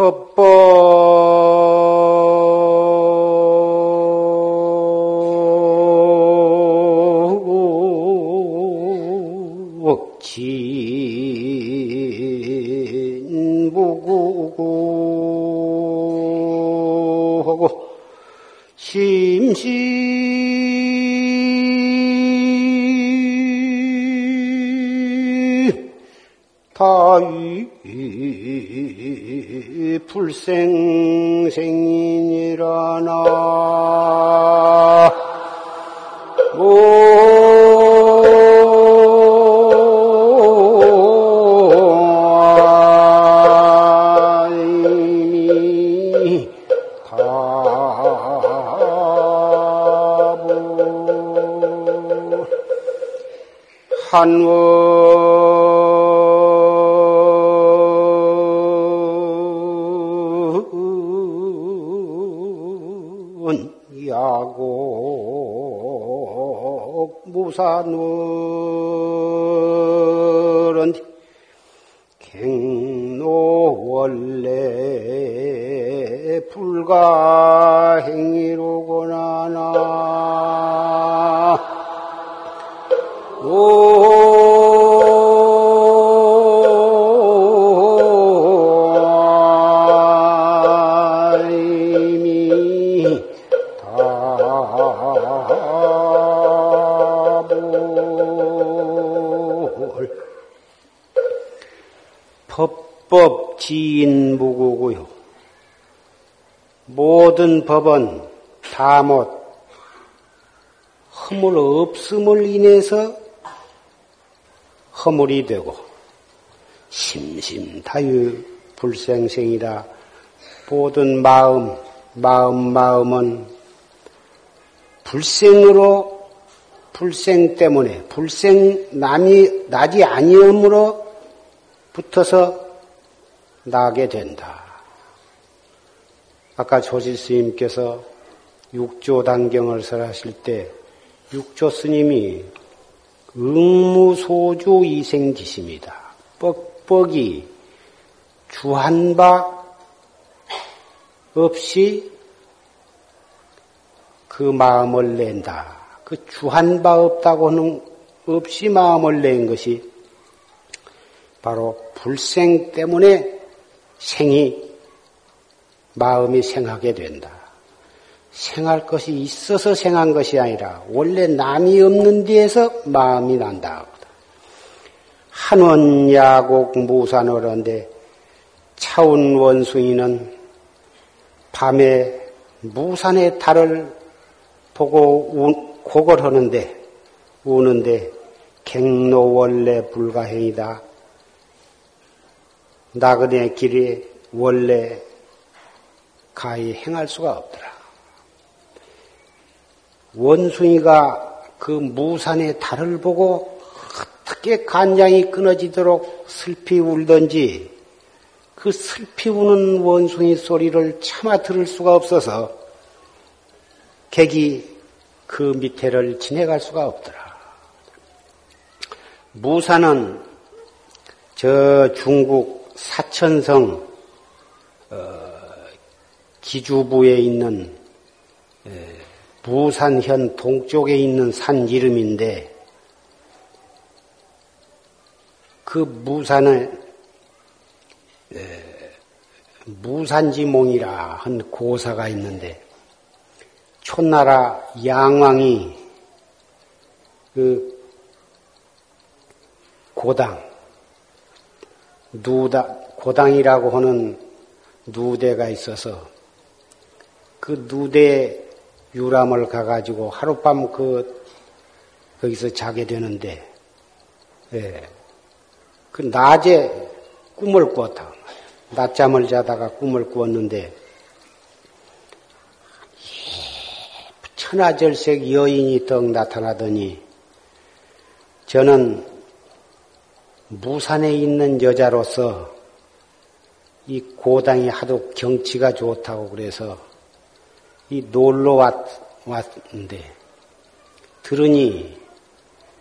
법법 불생생이니라나. 한원 야곡 법은 다 못 허물 없음을 인해서 허물이 되고 심심타유 불생생이다. 모든 마음, 마음, 마음은 불생으로 불생 때문에 불생 남이 나지 아니함으로 붙어서 나게 된다. 아까 조지 스님께서 육조 단경을 설하실 때 육조 스님이 응무소주 이생지심이다. 뻑뻑이 주한 바 없이 그 마음을 낸다. 그 주한 바 없다고는 없이 마음을 낸 것이 바로 불생 때문에 생이 마음이 생하게 된다. 생할 것이 있어서 생한 것이 아니라 원래 남이 없는 데에서 마음이 난다. 한원 야곡 무산어런데 차운 원숭이는 밤에 무산의 달을 보고 우, 곡을 하는데 우는데 갱노 원래 불가행이다. 나그네 길이 원래 가히 행할 수가 없더라. 원숭이가 그 무산의 달을 보고 어떻게 간장이 끊어지도록 슬피 울던지 그 슬피 우는 원숭이 소리를 차마 들을 수가 없어서 객이 그 밑에를 지내갈 수가 없더라. 무산은 저 중국 사천성 어, 기주부에 있는 부산현 동쪽에 있는 산 이름인데 그 무산을 무산지몽이라 한 고사가 있는데 촌나라 양왕이 그 고당 누다 고당이라고 하는 누대가 있어서 그 누대 유람을 가가지고 하룻밤 그 거기서 자게 되는데 예. 그 낮에 꿈을 꾸었다. 낮잠을 자다가 꿈을 꾸었는데 천하절색 여인이 떡 나타나더니 저는 무산에 있는 여자로서 이 고당이 하도 경치가 좋다고 그래서 이 놀러 왔, 왔는데 들으니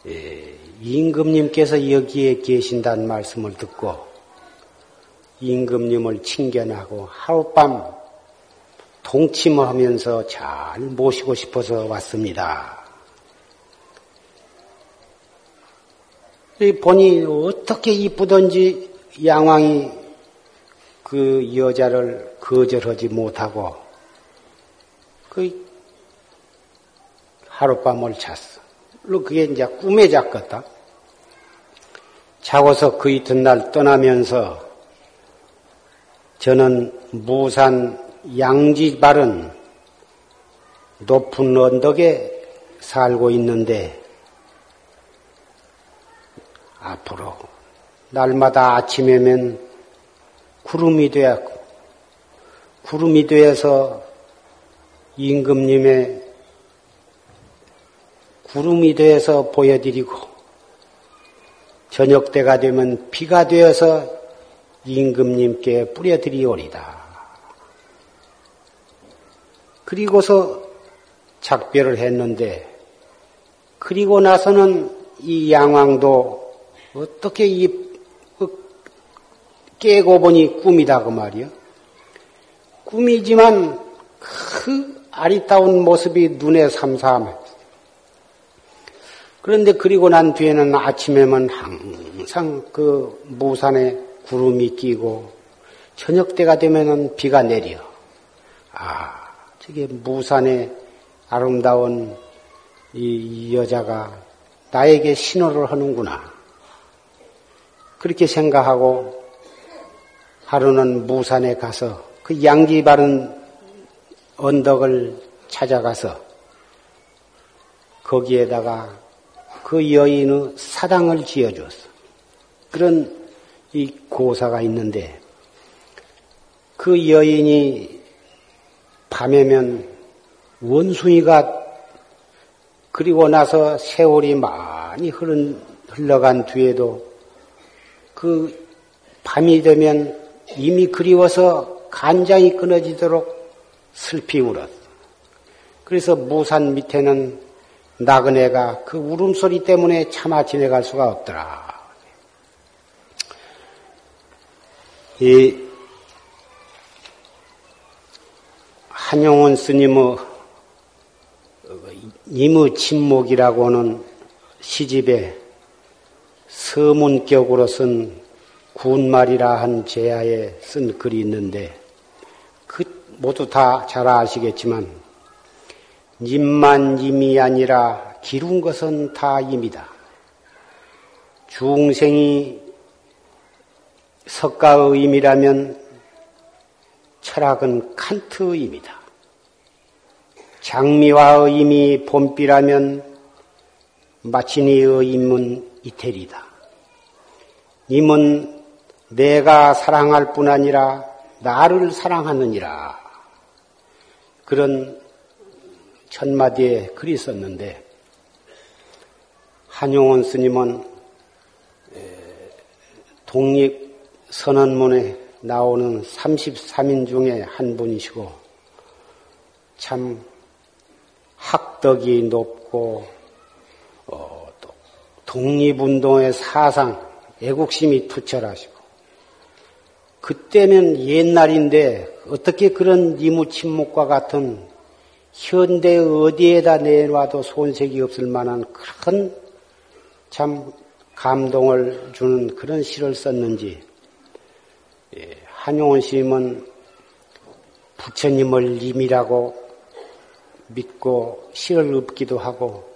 예, 임금님께서 여기에 계신다는 말씀을 듣고 임금님을 칭견하고 하룻밤 동침하면서 잘 모시고 싶어서 왔습니다. 보니 어떻게 이쁘던지 양왕이 그 여자를 거절하지 못하고 그 하룻밤을 잤어. 그게 이제 꿈에 잤겠다. 자고서 그 이튿날 떠나면서 저는 무산 양지바른 높은 언덕에 살고 있는데 앞으로 날마다 아침에면 구름이 되었고 구름이 되어서 임금님의 구름이 되어서 보여드리고 저녁 때가 되면 비가 되어서 임금님께 뿌려드리오리다. 그리고서 작별을 했는데 그리고 나서는 이 양왕도 어떻게 이 깨고 보니 꿈이다 그 말이요. 꿈이지만 그 아리따운 모습이 눈에 삼삼해. 그런데 그리고 난 뒤에는 아침에만 항상 그 무산에 구름이 끼고 저녁 때가 되면은 비가 내려. 아, 저게 무산의 아름다운 이 여자가 나에게 신호를 하는구나. 그렇게 생각하고 하루는 무산에 가서 그 양지 바른 언덕을 찾아가서 거기에다가 그 여인의 사당을 지어주었어. 그런 이 고사가 있는데 그 여인이 밤에면 원숭이가 그리고 나서 세월이 많이 흐른, 흘러간 뒤에도 그 밤이 되면 이미 그리워서 간장이 끊어지도록 슬피 울었어. 그래서 무산 밑에는 나그네가 그 울음소리 때문에 차마 지내갈 수가 없더라. 이 한용원 스님의 임의 침묵이라고 하는 시집에 서문격으로 쓴 군말이라 한 제야에 쓴 글이 있는데 그 모두 다 잘 아시겠지만 님만 임이 아니라 기룬 것은 다 임이다. 중생이 석가의 임이라면 철학은 칸트의 임이다. 장미화의 임이 봄비라면 마치니의 임은 이태리다. 임은 내가 사랑할 뿐 아니라 나를 사랑하느니라. 그런 천마디에 글이 있었는데, 한용원 스님은 독립 선언문에 나오는 33인 중에 한 분이시고, 참 학덕이 높고, 어, 독립운동의 사상, 애국심이 투철하시고, 그때는 옛날인데 어떻게 그런 이무침묵과 같은 현대 어디에다 내놔도 손색이 없을 만한 큰 참 감동을 주는 그런 시를 썼는지. 예, 한용원 스님은 부처님을 님이라고 믿고 시를 읊기도 하고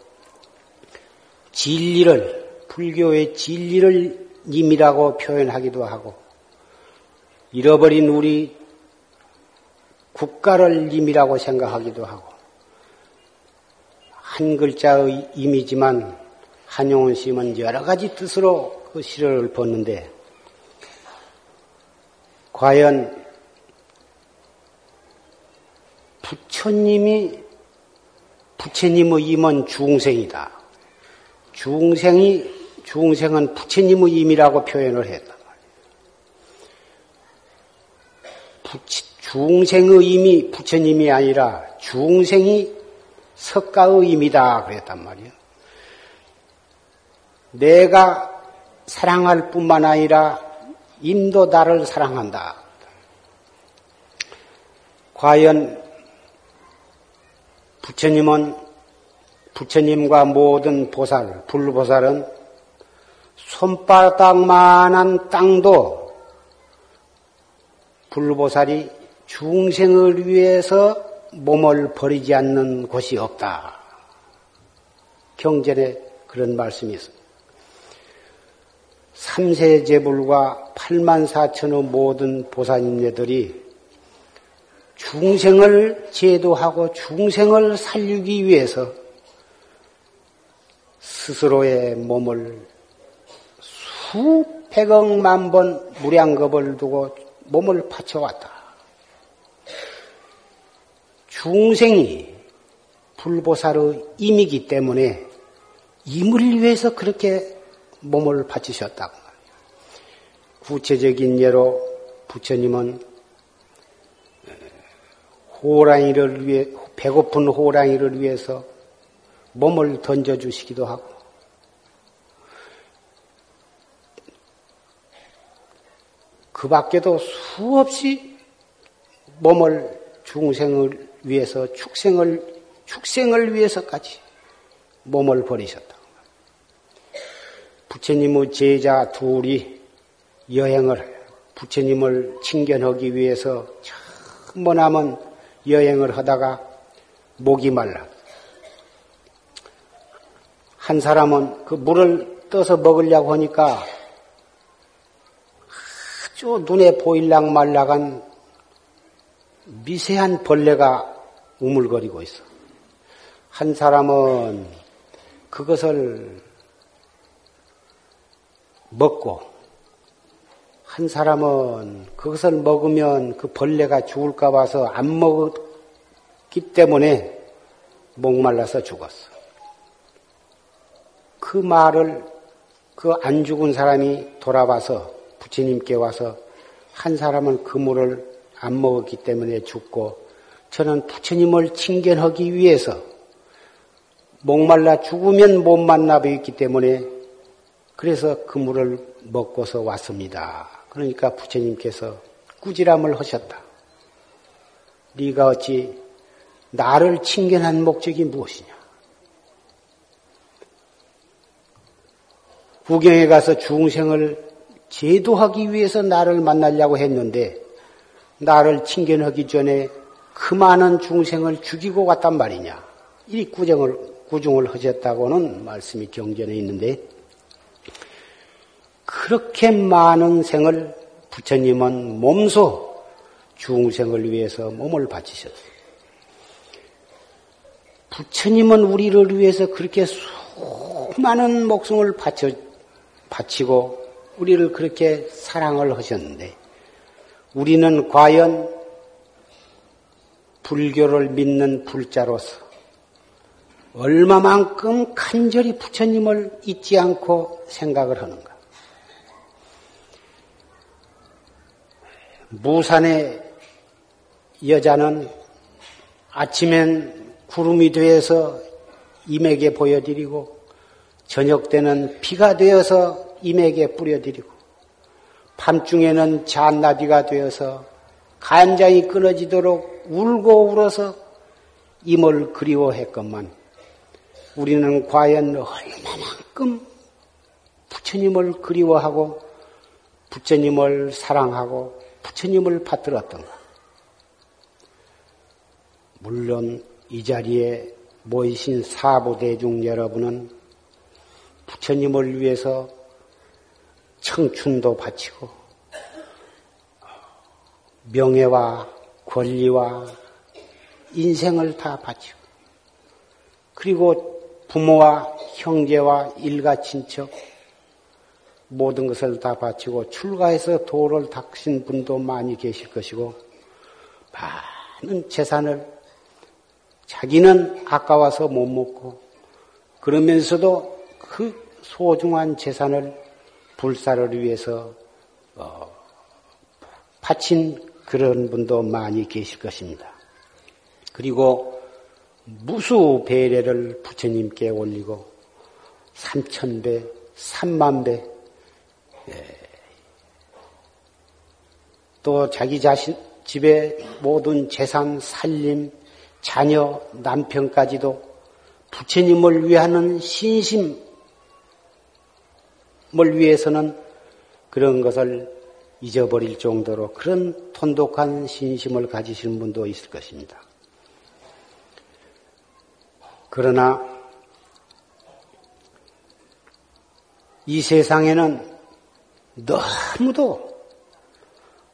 진리를 불교의 진리를 님이라고 표현하기도 하고 잃어버린 우리 국가를 님이라고 생각하기도 하고 한 글자의 임이지만 한용운 스님은 여러 가지 뜻으로 그 시를 읊었는데 과연 부처님이 부처님의 임은 중생이다. 중생이 중생은 부처님의 임이라고 표현을 했다. 중생의 임이 부처님이 아니라 중생이 석가의 임이다 그랬단 말이에요. 내가 사랑할 뿐만 아니라 임도 나를 사랑한다. 과연 부처님은 부처님과 모든 보살, 불보살은 손바닥만한 땅도 불보살이 중생을 위해서 몸을 버리지 않는 곳이 없다. 경전에 그런 말씀이 있습니다. 삼세 제불과 8만 4천의 모든 보살님네들이 중생을 제도하고 중생을 살리기 위해서 스스로의 몸을 수백억만 번 무량겁을 두고 몸을 바쳐왔다. 중생이 불보살의 임이기 때문에 임을 위해서 그렇게 몸을 바치셨다고 구체적인 예로 부처님은 호랑이를 위해 배고픈 호랑이를 위해서 몸을 던져 주시기도 하고 그 밖에도 수없이 몸을 중생을 위해서 축생을 축생을 위해서까지 몸을 버리셨다. 부처님의 제자 둘이 여행을 부처님을 친견하기 위해서 머나먼 여행을 하다가 목이 말라. 한 사람은 그 물을 떠서 먹으려고 하니까 아주 눈에 보일락 말락한 미세한 벌레가 우물거리고 있어. 한 사람은 그것을 먹고 한 사람은 그것을 먹으면 그 벌레가 죽을까 봐서 안 먹었기 때문에 목말라서 죽었어. 그 말을 그 안 죽은 사람이 돌아와서 부처님께 와서 한 사람은 그 물을 안 먹었기 때문에 죽고 저는 부처님을 칭견하기 위해서 목말라 죽으면 못 만나 뵙기 때문에 그래서 그 물을 먹고서 왔습니다. 그러니까 부처님께서 꾸지람을 하셨다. 네가 어찌 나를 칭견한 목적이 무엇이냐? 구경에 가서 중생을 제도하기 위해서 나를 만나려고 했는데 나를 칭견하기 전에 그 많은 중생을 죽이고 갔단 말이냐. 이 구정을, 구중을 하셨다고는 말씀이 경전에 있는데 그렇게 많은 생을 부처님은 몸소 중생을 위해서 몸을 바치셨어요. 부처님은 우리를 위해서 그렇게 수많은 목숨을 바쳐, 바치고 우리를 그렇게 사랑을 하셨는데 우리는 과연 불교를 믿는 불자로서 얼마만큼 간절히 부처님을 잊지 않고 생각을 하는가? 무산의 여자는 아침엔 구름이 되어서 임에게 보여드리고 저녁 때는 비가 되어서 임에게 뿌려드리고 밤중에는 잔나비가 되어서 간장이 끊어지도록 울고 울어서 임을 그리워했건만 우리는 과연 얼마만큼 부처님을 그리워하고 부처님을 사랑하고 부처님을 받들었던가. 물론 이 자리에 모이신 사부대중 여러분은 부처님을 위해서 청춘도 바치고 명예와 권리와 인생을 다 바치고 그리고 부모와 형제와 일가 친척 모든 것을 다 바치고 출가해서 도를 닦으신 분도 많이 계실 것이고 많은 재산을 자기는 아까워서 못 먹고 그러면서도 그 소중한 재산을 불사를 위해서 어, 바친 그런 분도 많이 계실 것입니다. 그리고 무수 배례를 부처님께 올리고 삼천 배, 삼만 배 예, 또 자기 자신 집에 모든 재산, 살림, 자녀, 남편까지도 부처님을 위하는 신심을 위해서는 그런 것을 잊어버릴 정도로 그런 톤독한 신심을 가지시는 분도 있을 것입니다. 그러나 이 세상에는 너무도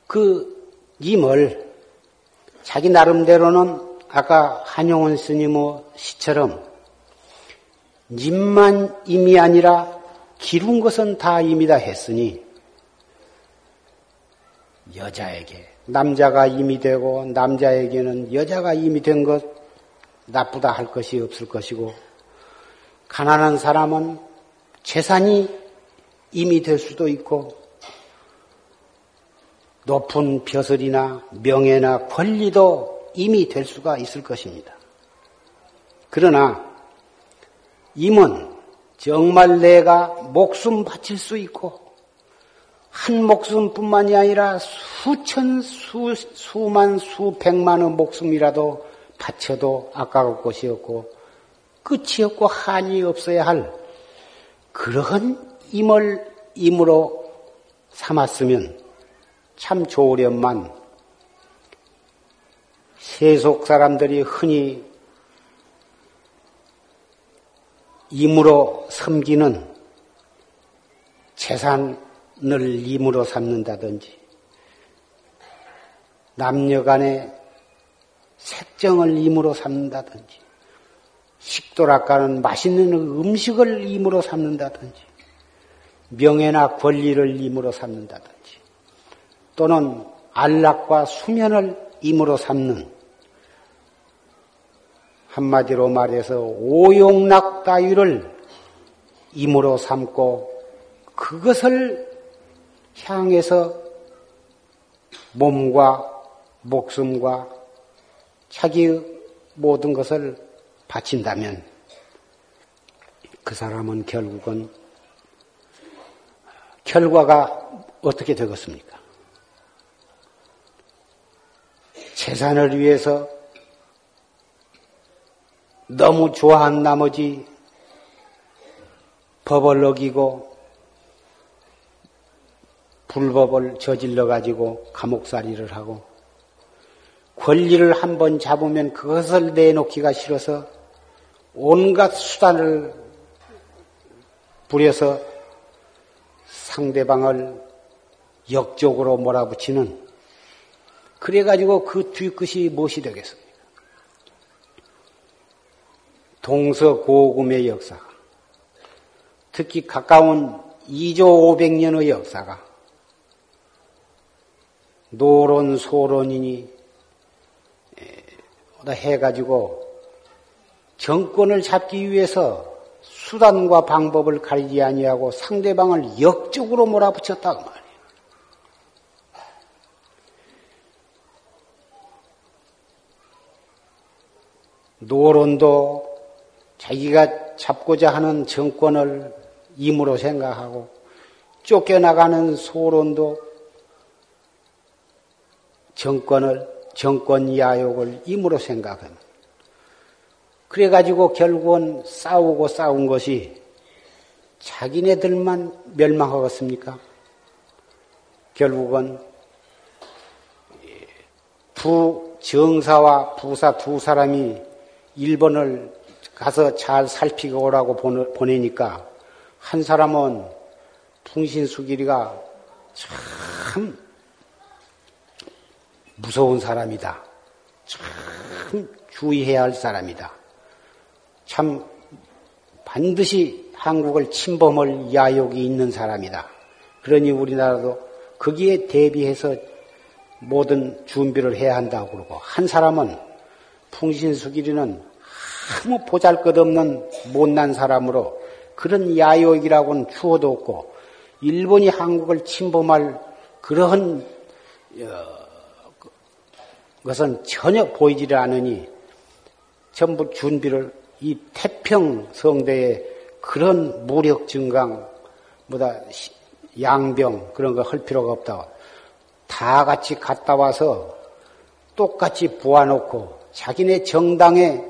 그 임을 자기 나름대로는 아까 한용원 스님의 시처럼 님만 임이 아니라 기룬 것은 다 임이다 했으니 여자에게 남자가 임이 되고 남자에게는 여자가 임이 된것 나쁘다 할 것이 없을 것이고 가난한 사람은 재산이 임이 될 수도 있고 높은 벼슬이나 명예나 권리도 임이 될 수가 있을 것입니다. 그러나 임은 정말 내가 목숨 바칠 수 있고 한 목숨뿐만이 아니라 수천, 수, 수만, 수백만의 목숨이라도 바쳐도 아까울 것이 없고 끝이 없고 한이 없어야 할 그러한 임을 임으로 삼았으면 참 좋으련만 세속 사람들이 흔히 임으로 섬기는 재산 늘 임으로 삼는다든지 남녀 간의 색정을 임으로 삼는다든지 식도락가는 맛있는 음식을 임으로 삼는다든지 명예나 권리를 임으로 삼는다든지 또는 안락과 수면을 임으로 삼는 한마디로 말해서 오용락 따위를 임으로 삼고 그것을 향해서 몸과 목숨과 자기의 모든 것을 바친다면 그 사람은 결국은 결과가 어떻게 되겠습니까? 재산을 위해서 너무 좋아한 나머지 법을 어기고 불법을 저질러 가지고 감옥살이를 하고 권리를 한번 잡으면 그것을 내놓기가 싫어서 온갖 수단을 부려서 상대방을 역적으로 몰아붙이는 그래가지고 그 뒤끝이 무엇이 되겠습니까? 동서고금의 역사가 특히 가까운 2조 500년의 역사가 노론 소론이니 해가지고 정권을 잡기 위해서 수단과 방법을 가리지 아니하고 상대방을 역적으로 몰아붙였다고 말이에요. 노론도 자기가 잡고자 하는 정권을 임으로 생각하고 쫓겨나가는 소론도 정권을, 정권 야욕을 임으로 생각합니다. 그래가지고 결국은 싸우고 싸운 것이 자기네들만 멸망하겠습니까? 결국은 부 정사와 부사 두 사람이 일본을 가서 잘 살피고 오라고 보내니까 한 사람은 풍신수길이가 참 무서운 사람이다. 참 주의해야 할 사람이다. 참 반드시 한국을 침범할 야욕이 있는 사람이다. 그러니 우리나라도 거기에 대비해서 모든 준비를 해야 한다고 그러고 한 사람은 풍신수길이는 아무 보잘것없는 못난 사람으로 그런 야욕이라고는 추호도 없고 일본이 한국을 침범할 그러한 어, 그 것은 전혀 보이지를 않으니 전부 준비를 이 태평 성대에 그런 무력 증강, 뭐다 양병 그런 거 할 필요가 없다. 다 같이 갔다 와서 똑같이 부어놓고 자기네 정당의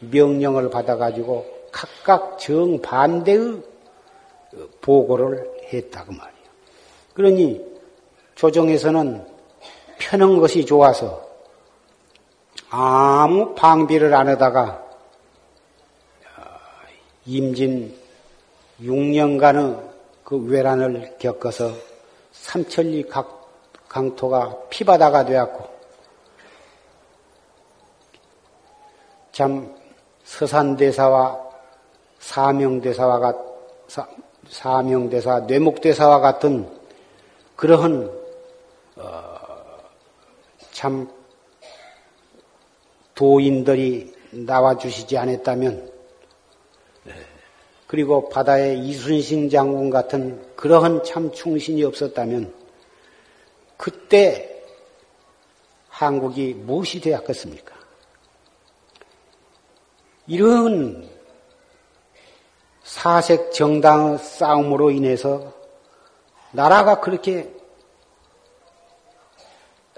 명령을 받아가지고 각각 정반대의 보고를 했다고 말이에요. 그러니 조정에서는 편한 것이 좋아서 아무 방비를 안 하다가 임진 6년간의 그 외란을 겪어서 삼천리 강토가 피바다가 되었고 참 서산대사와 사명대사와 같, 사명대사, 뇌목대사와 같은 그러한 어, 참 도인들이 나와주시지 않았다면 그리고 바다에 이순신 장군 같은 그러한 참 충신이 없었다면 그때 한국이 무엇이 되었겠습니까? 이런 사색 정당 싸움으로 인해서 나라가 그렇게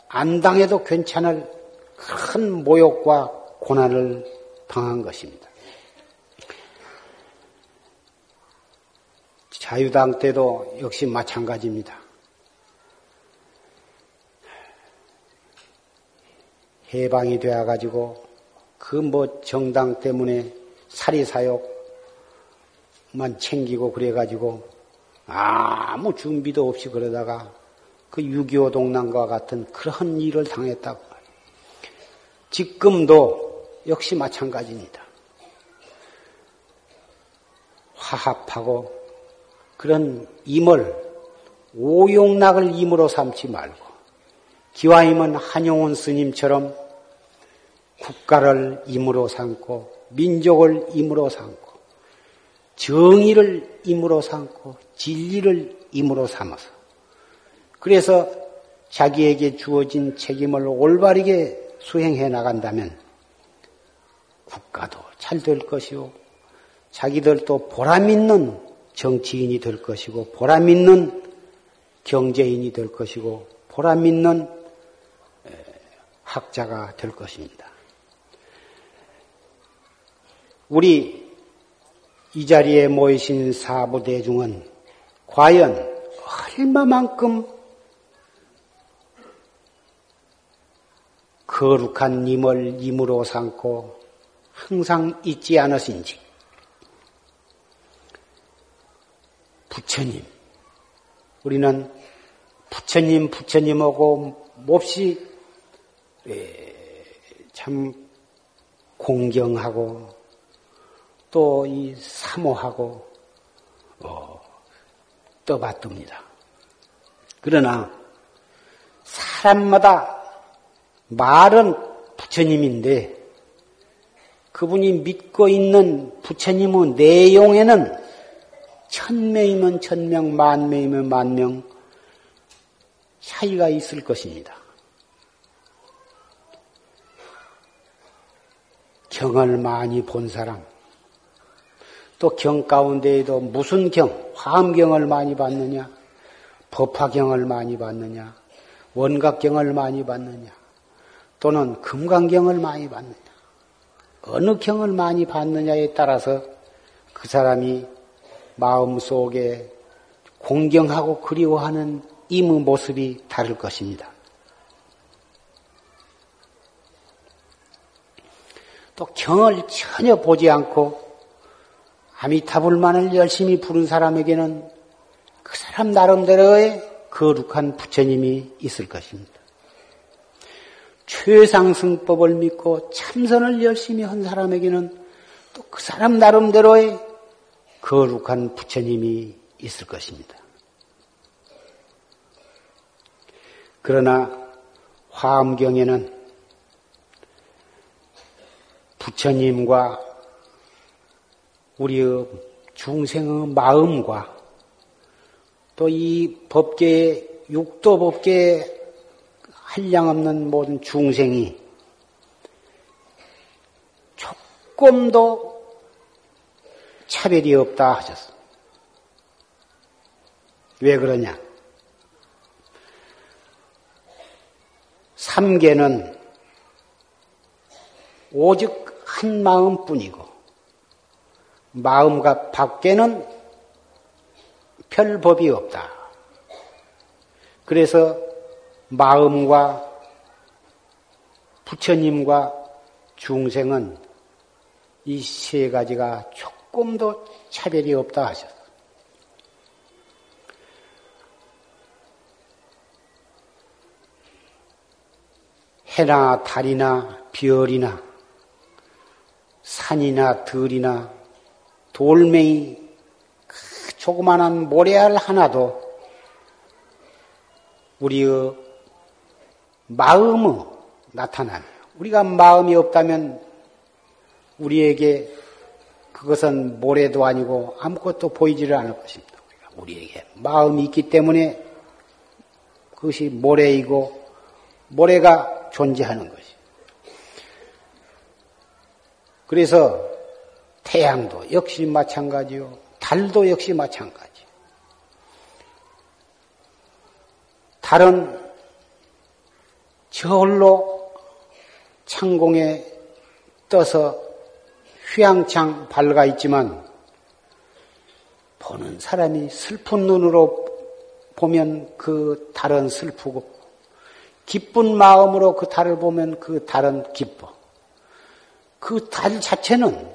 안 당해도 괜찮을 큰 모욕과 고난을 당한 것입니다. 자유당 때도 역시 마찬가지입니다. 해방이 되어가지고 그 뭐 정당 때문에 사리사욕만 챙기고 그래가지고 아무 준비도 없이 그러다가 그 6.25 동남과 같은 그런 일을 당했다고. 지금도 역시 마찬가지입니다. 화합하고 그런 임을 오용락을 임으로 삼지 말고 기와임은 한용운 스님처럼 국가를 임으로 삼고 민족을 임으로 삼고 정의를 임으로 삼고 진리를 임으로 삼아서 그래서 자기에게 주어진 책임을 올바르게 수행해 나간다면 국가도 잘 될 것이요 자기들도 보람 있는 정치인이 될 것이고 보람 있는 경제인이 될 것이고 보람 있는 학자가 될 것입니다. 우리 이 자리에 모이신 사부 대중은 과연 얼마만큼 거룩한 님을 임으로 삼고 항상 잊지 않으신지 부처님. 우리는 부처님, 부처님하고 몹시 참 공경하고 또 이 사모하고 어, 떠받듭니다. 그러나 사람마다 말은 부처님인데 그분이 믿고 있는 부처님의 내용에는 천명이면 천명, 만명이면 만명 차이가 있을 것입니다. 경을 많이 본 사람, 또 경 가운데에도 무슨 경, 화엄경을 많이 봤느냐, 법화경을 많이 봤느냐, 원각경을 많이 봤느냐, 또는 금강경을 많이 봤느냐, 어느 경을 많이 봤느냐에 따라서 그 사람이 마음 속에 공경하고 그리워하는 임의 모습이 다를 것입니다. 또 경을 전혀 보지 않고 아미타불만을 열심히 부른 사람에게는 그 사람 나름대로의 거룩한 부처님이 있을 것입니다. 최상승법을 믿고 참선을 열심히 한 사람에게는 또 그 사람 나름대로의 거룩한 부처님이 있을 것입니다. 그러나 화엄경에는 부처님과 우리의 중생의 마음과 또 이 법계의 육도 법계에 한량없는 모든 중생이 조금도 차별이 없다 하셨어. 왜 그러냐? 삼계는 오직 한 마음뿐이고 마음과 밖에는 별 법이 없다. 그래서 마음과 부처님과 중생은 이 세 가지가 조금도 차별이 없다 하셨다. 해나 달이나 별이나 산이나 들이나 돌멩이 그 조그마한 모래알 하나도 우리의 마음의 나타나요. 우리가 마음이 없다면 우리에게 그것은 모래도 아니고 아무것도 보이지를 않을 것입니다. 우리에게 마음이 있기 때문에 그것이 모래이고 모래가 존재하는 것이. 그래서 태양도 역시 마찬가지요. 달도 역시 마찬가지. 달은 저홀로 창공에 떠서 휘황창 밝아 있지만 보는 사람이 슬픈 눈으로 보면 그 달은 슬프고 기쁜 마음으로 그 달을 보면 그 달은 기뻐. 그 달 자체는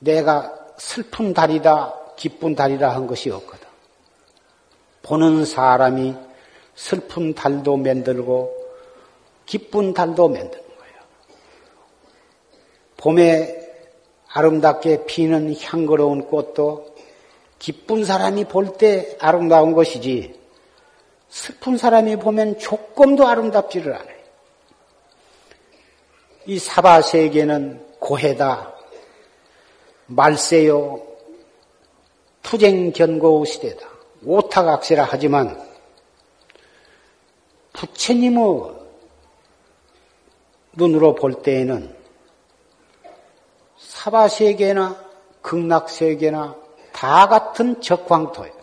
내가 슬픈 달이다, 기쁜 달이다 한 것이 없거든. 보는 사람이 슬픈 달도 만들고 기쁜 달도 만드는 거예요. 봄에 아름답게 피는 향거로운 꽃도 기쁜 사람이 볼 때 아름다운 것이지 슬픈 사람이 보면 조금도 아름답지를 않아요. 이 사바 세계는 고해다, 말세요, 투쟁 견고 시대다, 오타각세라 하지만 부처님의 눈으로 볼 때에는 사바세계나 극락세계나 다 같은 적광토예요.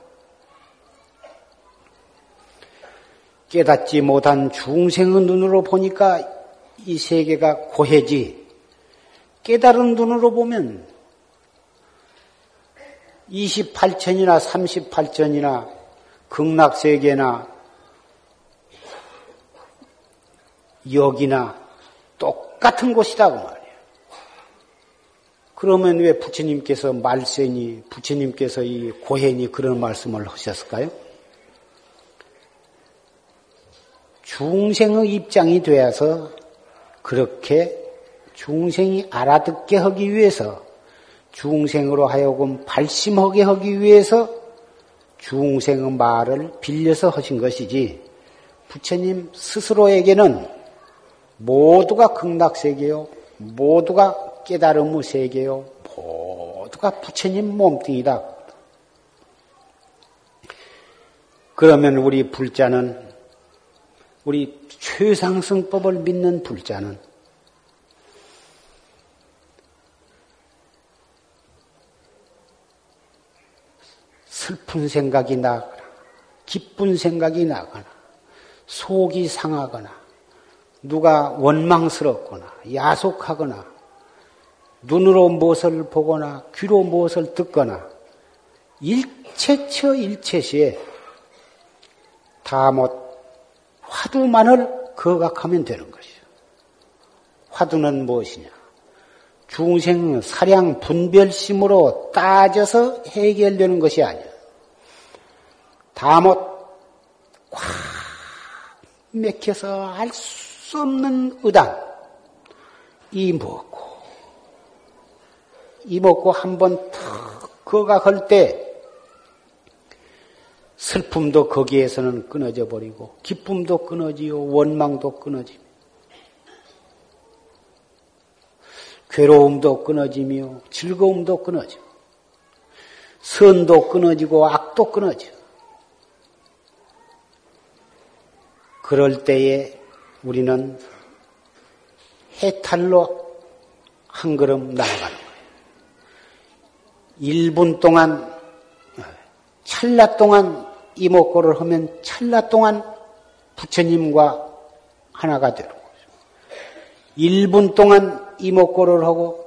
깨닫지 못한 중생의 눈으로 보니까 이 세계가 고해지 깨달은 눈으로 보면 28천이나 38천이나 극락세계나 여기나 똑같은 곳이다 그 말이에요. 그러면 왜 부처님께서 말세니 부처님께서 이 고해니 그런 말씀을 하셨을까요? 중생의 입장이 되어서 그렇게 중생이 알아듣게 하기 위해서 중생으로 하여금 발심하게 하기 위해서 중생의 말을 빌려서 하신 것이지 부처님 스스로에게는 모두가 극락세계요. 모두가 깨달음의 세계요. 모두가 부처님 몸뚱이다. 그러면 우리 불자는 우리 최상승법을 믿는 불자는 슬픈 생각이 나거나 기쁜 생각이 나거나 속이 상하거나 누가 원망스럽거나 야속하거나 눈으로 무엇을 보거나 귀로 무엇을 듣거나 일체처 일체시에 다못 화두만을 거각하면 되는 것이죠. 화두는 무엇이냐? 중생 사량 분별심으로 따져서 해결되는 것이 아니야. 다못 꽉 맥혀서 알수 수 없는 의단, 이 먹고, 이 먹고 한번 탁 거각할 때, 슬픔도 거기에서는 끊어져 버리고, 기쁨도 끊어지요, 원망도 끊어지며, 괴로움도 끊어지며, 즐거움도 끊어지고, 선도 끊어지고, 악도 끊어져. 그럴 때에 우리는 해탈로 한 걸음 나아가는 거예요. 1분 동안, 찰나 동안 이목고를 하면 찰나 동안 부처님과 하나가 되는 거죠. 1분 동안 이목고를 하고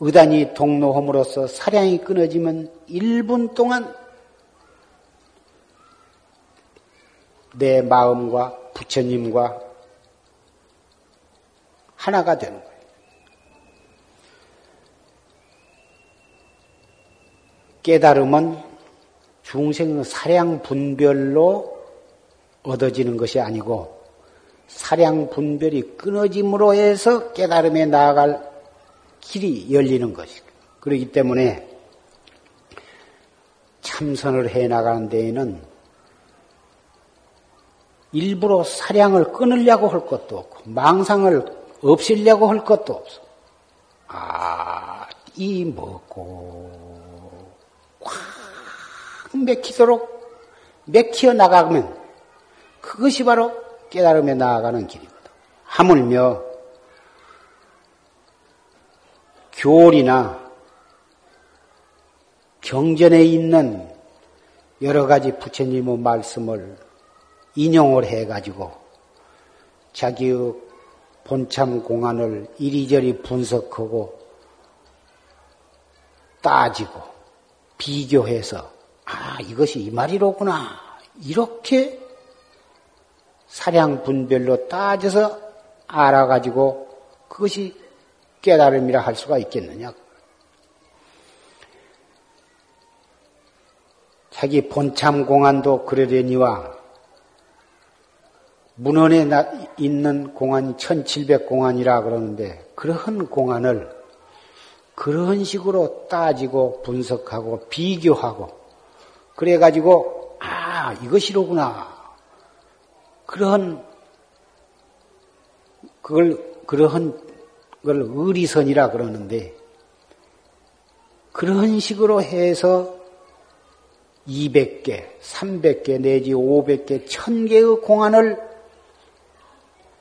의단이 동로함으로써 사량이 끊어지면 1분 동안 내 마음과 부처님과 하나가 되는 거예요. 깨달음은 중생의 사량 분별로 얻어지는 것이 아니고 사량 분별이 끊어짐으로 해서 깨달음에 나아갈 길이 열리는 것이고 그렇기 때문에 참선을 해 나가는 데에는 일부러 사량을 끊으려고 할 것도 없고 망상을 없애려고 할 것도 없어. 아, 이 먹고 꽉 맥히도록 맥혀 나가면 그것이 바로 깨달음에 나아가는 길입니다. 하물며 교리나 경전에 있는 여러 가지 부처님의 말씀을 인용을 해가지고 자기의 본참 공안을 이리저리 분석하고 따지고 비교해서 아 이것이 이 말이로구나 이렇게 사량 분별로 따져서 알아가지고 그것이 깨달음이라 할 수가 있겠느냐? 자기 본참 공안도 그러려니와 문헌에 있는 공안이 1700공안이라 그러는데 그러한 공안을 그런 식으로 따지고 분석하고 비교하고 그래 가지고 아 이것이로구나. 그러한 그걸 그러한 걸 의리선이라 그러는데 그런 식으로 해서 200개, 300개 내지 500개, 1000개의 공안을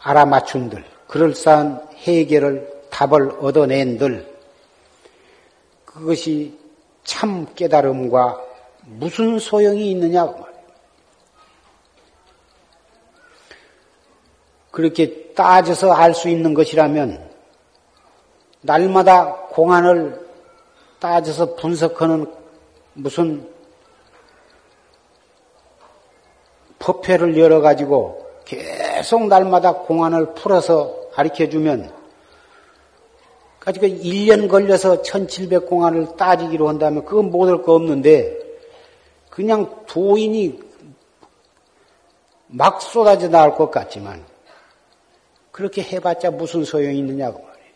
알아맞춘들, 그럴싸한 해결을 답을 얻어낸들, 그것이 참 깨달음과 무슨 소용이 있느냐. 그렇게 따져서 알 수 있는 것이라면 날마다 공안을 따져서 분석하는 무슨 법회를 열어가지고 날마다 공안을 풀어서 가르쳐 주면 가지고 1년 걸려서 1700 공안을 따지기로 한다면 그건 못할 거 없는데 그냥 도인이 막 쏟아져 나올 것 같지만 그렇게 해봤자 무슨 소용이 있느냐고 말이에요.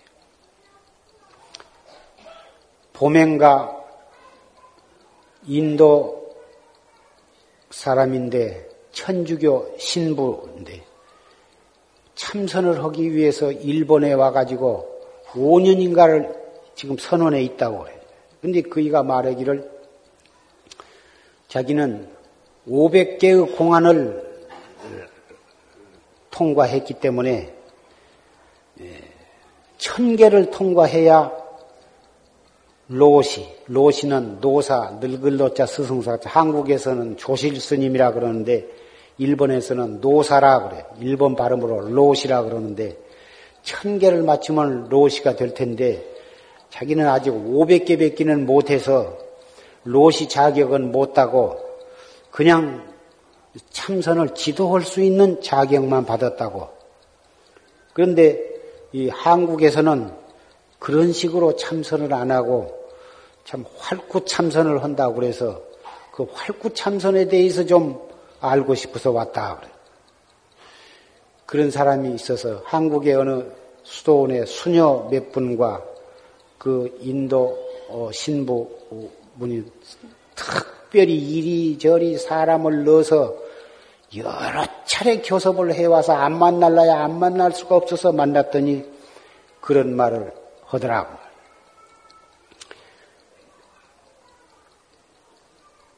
보맹가 인도 사람인데 천주교 신부인데 참선을 하기 위해서 일본에 와가지고 5년인가를 지금 선원에 있다고 그래요. 근데 그이가 말하기를 자기는 500개의 공안을 통과했기 때문에 1000개를 통과해야 로시, 로시는 노사, 늙을 노자, 스승사, 한국에서는 조실 스님이라 그러는데 일본에서는 노사라 그래. 일본 발음으로 로시라 그러는데 천 개를 맞추면 로시가 될 텐데 자기는 아직 500개 뵙기는 못해서 로시 자격은 못 따고 그냥 참선을 지도할 수 있는 자격만 받았다고. 그런데 이 한국에서는 그런 식으로 참선을 안 하고 참 활구 참선을 한다고 그래서 그 활구 참선에 대해서 좀 알고 싶어서 왔다. 그런 사람이 있어서 한국의 어느 수도원의 수녀 몇 분과 그 인도 어, 신부 분이 특별히 이리저리 사람을 넣어서 여러 차례 교섭을 해와서 안 만날라야 안 만날 수가 없어서 만났더니 그런 말을 하더라고.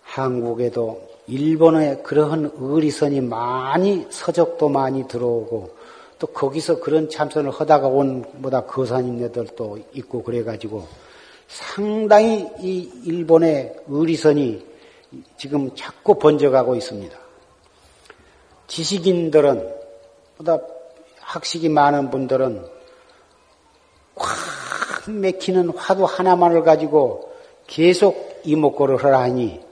한국에도 일본에 그러한 의리선이 많이 서적도 많이 들어오고 또 거기서 그런 참선을 하다가 온 뭐다 거사님네들도 있고 그래가지고 상당히 이 일본의 의리선이 지금 자꾸 번져가고 있습니다. 지식인들은, 보다 학식이 많은 분들은 꽉 맥히는 화두 하나만을 가지고 계속 이목구를 하라 하니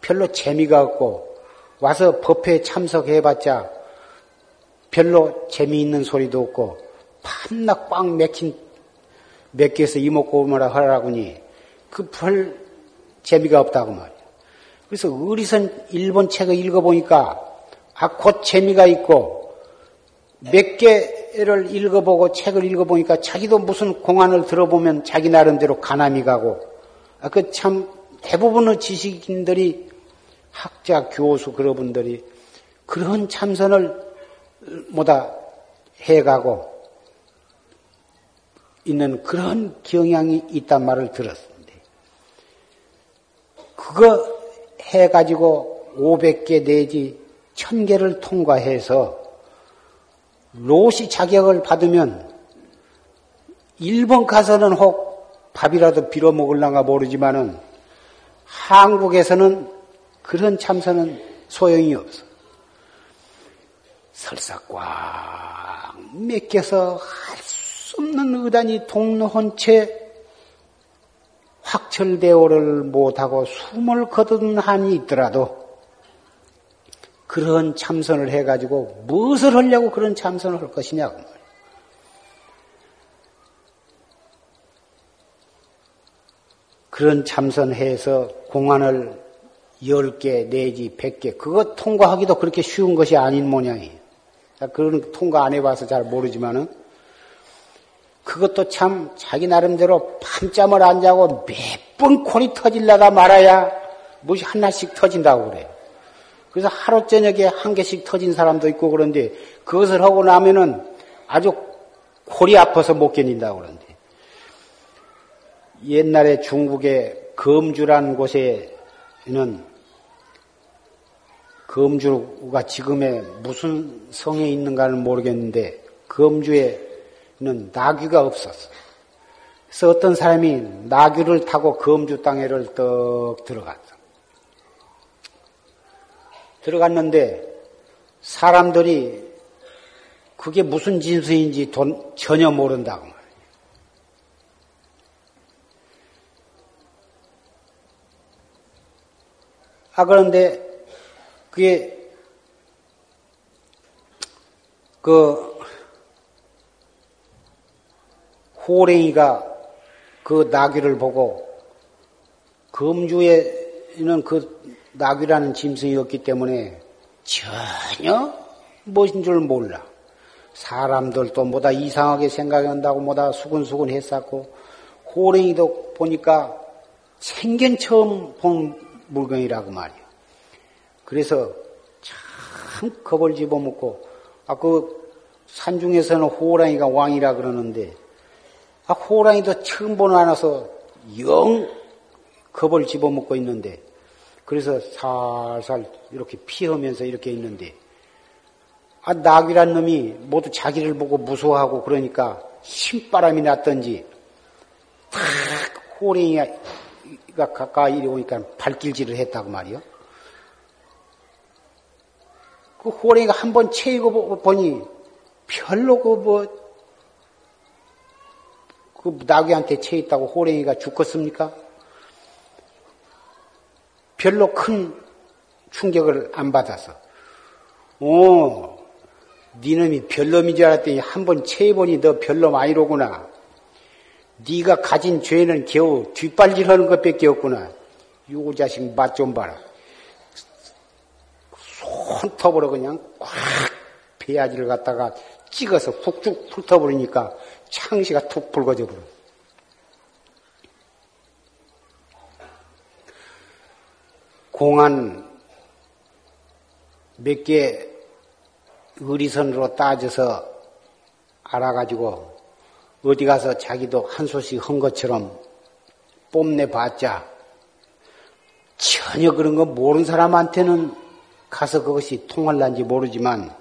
별로 재미가 없고 와서 법회에 참석해봤자 별로 재미있는 소리도 없고 밤낮 꽉 맥힌 몇 개에서 이목구를 하라고니 그 별 재미가 없다고 말이야. 그래서 어리선 일본 책을 읽어보니까 아, 곧 재미가 있고 몇 개를 읽어보고 책을 읽어보니까 자기도 무슨 공안을 들어보면 자기 나름대로 가남이 가고 아, 그 참 대부분의 지식인들이 학자, 교수 그런 분들이 그런 참선을 뭐다 해가고 있는 그런 경향이 있단 말을 들었습니다. 그거 해가지고 500개 내지 1000개를 통과해서 로시 자격을 받으면 일본 가서는 혹 밥이라도 빌어 먹을랑가 모르지만은 한국에서는 그런 참선은 소용이 없어. 설사 꽉 맥혀서 할 수 없는 의단이 동로한 채 확철대오를 못하고 숨을 거둔 한이 있더라도 그런 참선을 해가지고 무엇을 하려고 그런 참선을 할 것이냐고 그런 참선해서 공안을 10개 내지 100개 그것 통과하기도 그렇게 쉬운 것이 아닌 모양이에요. 그런 통과 안 해봐서 잘 모르지만은 그것도 참 자기 나름대로 밤잠을 안 자고 몇 번 콜이 터질라다 말아야 무엇이 하나씩 터진다고 그래요. 그래서 하루 저녁에 한 개씩 터진 사람도 있고 그런데 그것을 하고 나면은 아주 콜이 아파서 못 견딘다고 그러는데 옛날에 중국의 검주란 곳에는 검주가 지금의 무슨 성에 있는가는 모르겠는데 검주에 는 나귀가 없었어. 그래서 어떤 사람이 나귀를 타고 검주 땅에를 떡 들어갔어. 들어갔는데 사람들이 그게 무슨 진수인지 돈, 전혀 모른다고 말이에요. 아, 그런데 그게 그 호랭이가 그 나귀를 보고 검주에는 그 나귀라는 짐승이 없기 때문에 전혀 무엇인 줄 몰라. 사람들도 뭐다 이상하게 생각한다고 뭐다 수근수근 했었고 호랭이도 보니까 생전 처음 본 물건이라고 말이야. 그래서 참 겁을 집어먹고 아그 산중에서는 호랑이가 왕이라 그러는데 아, 호랑이도 처음 보는 안와서 영 겁을 집어먹고 있는데, 그래서 살살 이렇게 피하면서 이렇게 있는데, 아, 낙이란 놈이 모두 자기를 보고 무서워하고 그러니까 신바람이 났던지, 탁 호랑이가 가까이 오니까 발길질을 했다고 말이요. 그 호랑이가 한 번 채이고 보니 별로 그뭐 그 나귀한테 채 있다고 호랭이가 죽겠습니까? 별로 큰 충격을 안 받아서. 오, 니놈이 별놈인 줄 알았더니 한 번 채해보니 너 별놈 아니로구나. 네가 가진 죄는 겨우 뒷발질하는 것밖에 없구나. 요 자식 맛 좀 봐라. 손톱으로 그냥 꽉 배야지를 갖다가 찍어서 훅쭉 훑어버리니까 창시가 툭 붉어져 버려. 공안 몇 개 의리선으로 따져서 알아가지고 어디 가서 자기도 한 소씩 한 것처럼 뽐내 봤자 전혀 그런 거 모르는 사람한테는 가서 그것이 통할란지 모르지만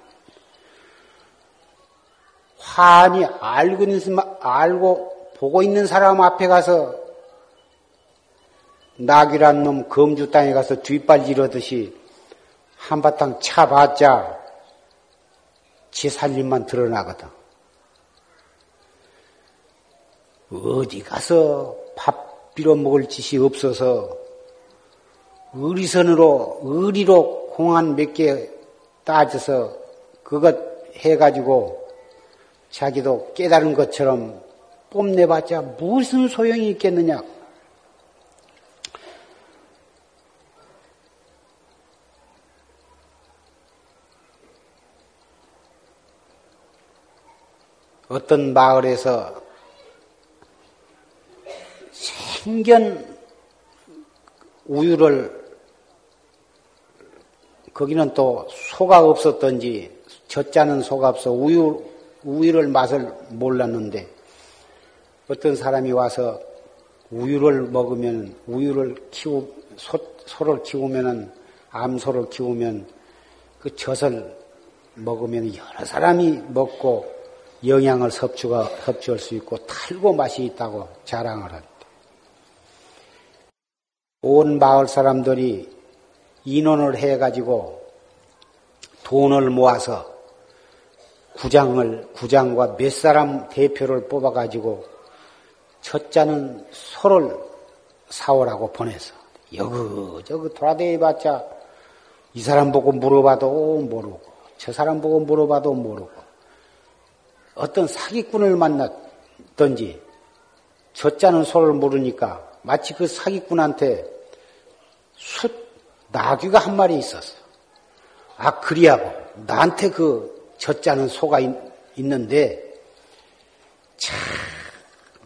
환히 알고 있는, 알고 보고 있는 사람 앞에 가서 낙이란 놈 검주 땅에 가서 뒷발 지르듯이 한바탕 차봤자 지 살림만 드러나거든. 어디 가서 밥 빌어 먹을 짓이 없어서 의리선으로, 의리로 공안 몇 개 따져서 그것 해가지고 자기도 깨달은 것처럼 뽐내봤자 무슨 소용이 있겠느냐. 어떤 마을에서 생견 우유를 거기는 또 소가 없었던지 젖자는 소가 없어 우유 우유를 맛을 몰랐는데 어떤 사람이 와서 우유를 먹으면 우유를 키우 소, 소를 키우면은 암소를 키우면 그 젖을 먹으면 여러 사람이 먹고 영양을 섭취가 섭취할 수 있고 탈고 맛이 있다고 자랑을 합니다. 온 마을 사람들이 인원을 해가지고 돈을 모아서 구장을 구장과 몇 사람 대표를 뽑아가지고 첫째는 소를 사오라고 보내서 여그저그 돌아다니봤자 이 사람 보고 물어봐도 모르고 저 사람 보고 물어봐도 모르고 어떤 사기꾼을 만났던지 젖자는 소를 모르니까 마치 그 사기꾼한테 숫 나귀가 한 마리 있었어. 아 그리하고 나한테 그 젖자는 소가 있, 있는데 참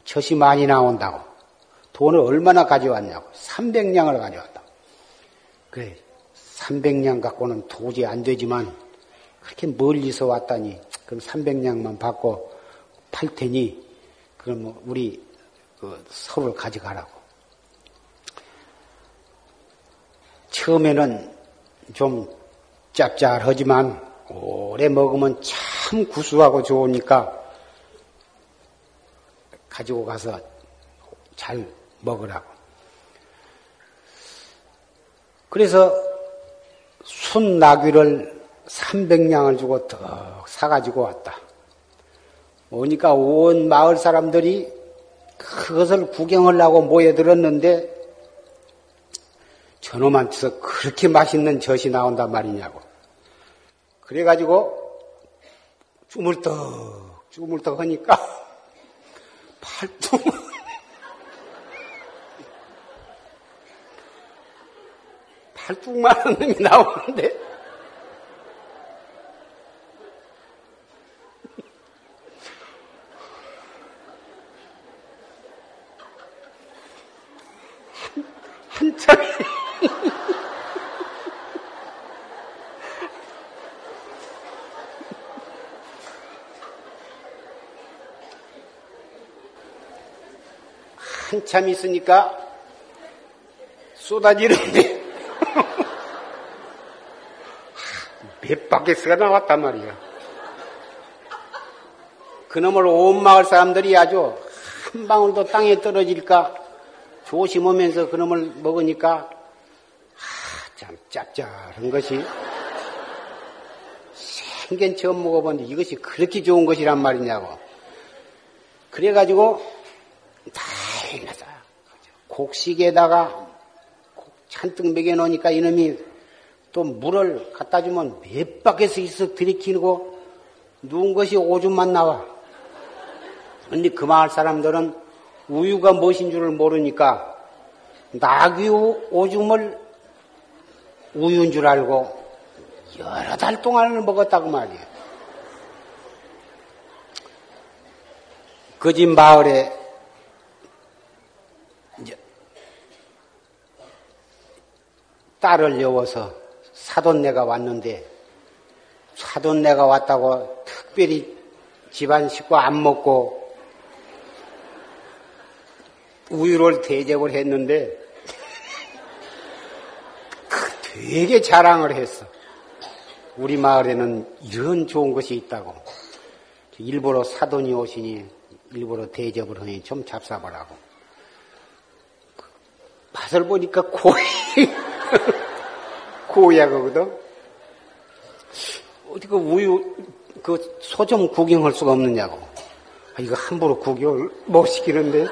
젖이 많이 나온다고 돈을 얼마나 가져왔냐고 300냥을 가져왔다. 그래 300냥 갖고는 도저히 안 되지만 그렇게 멀리서 왔다니 그럼 300냥만 받고 팔 테니 그럼 뭐 우리 그 서를 가져가라고. 처음에는 좀 짭짤하지만 오래 먹으면 참 구수하고 좋으니까 가지고 가서 잘 먹으라고. 그래서 순나귀를 300냥을 주고 더 사가지고 왔다. 오니까 온 마을 사람들이 그것을 구경하려고 모여들었는데 저놈한테서 그렇게 맛있는 젖이 나온단 말이냐고. 그래가지고 쭈물떡 쭈물떡 하니까 팔뚝 팔뚝만 한 놈이 나오는데 한참 한참 있으니까 쏟아지는데 몇 바켓스가 나왔단 말이야. 그놈을 온 마을 사람들이 아주 한 방울도 땅에 떨어질까 조심하면서 그놈을 먹으니까 아, 참 짭짤한 것이 생전 처음 먹어봤는데 이것이 그렇게 좋은 것이란 말이냐고. 그래가지고. 곡식에다가 잔뜩 먹여놓으니까 이놈이 또 물을 갖다 주면 몇 바퀴에서 있어 들이키고 누운 것이 오줌만 나와. 근데 그 마을 사람들은 우유가 무엇인 줄을 모르니까 낙이 오줌을 우유인 줄 알고 여러 달 동안을 먹었다고 말이에요. 그 집 마을에 이제 딸을 여워서 사돈네가 왔는데 사돈네가 왔다고 특별히 집안 식구 안 먹고 우유를 대접을 했는데 그 되게 자랑을 했어. 우리 마을에는 이런 좋은 것이 있다고. 일부러 사돈이 오시니 일부러 대접을 하니 좀 잡사보라고. 맛을 보니까 고이, 고약하거든. 어디 그 우유 그 소 좀 구경할 수가 없느냐고. 아, 이거 함부로 구경을 못 시키는데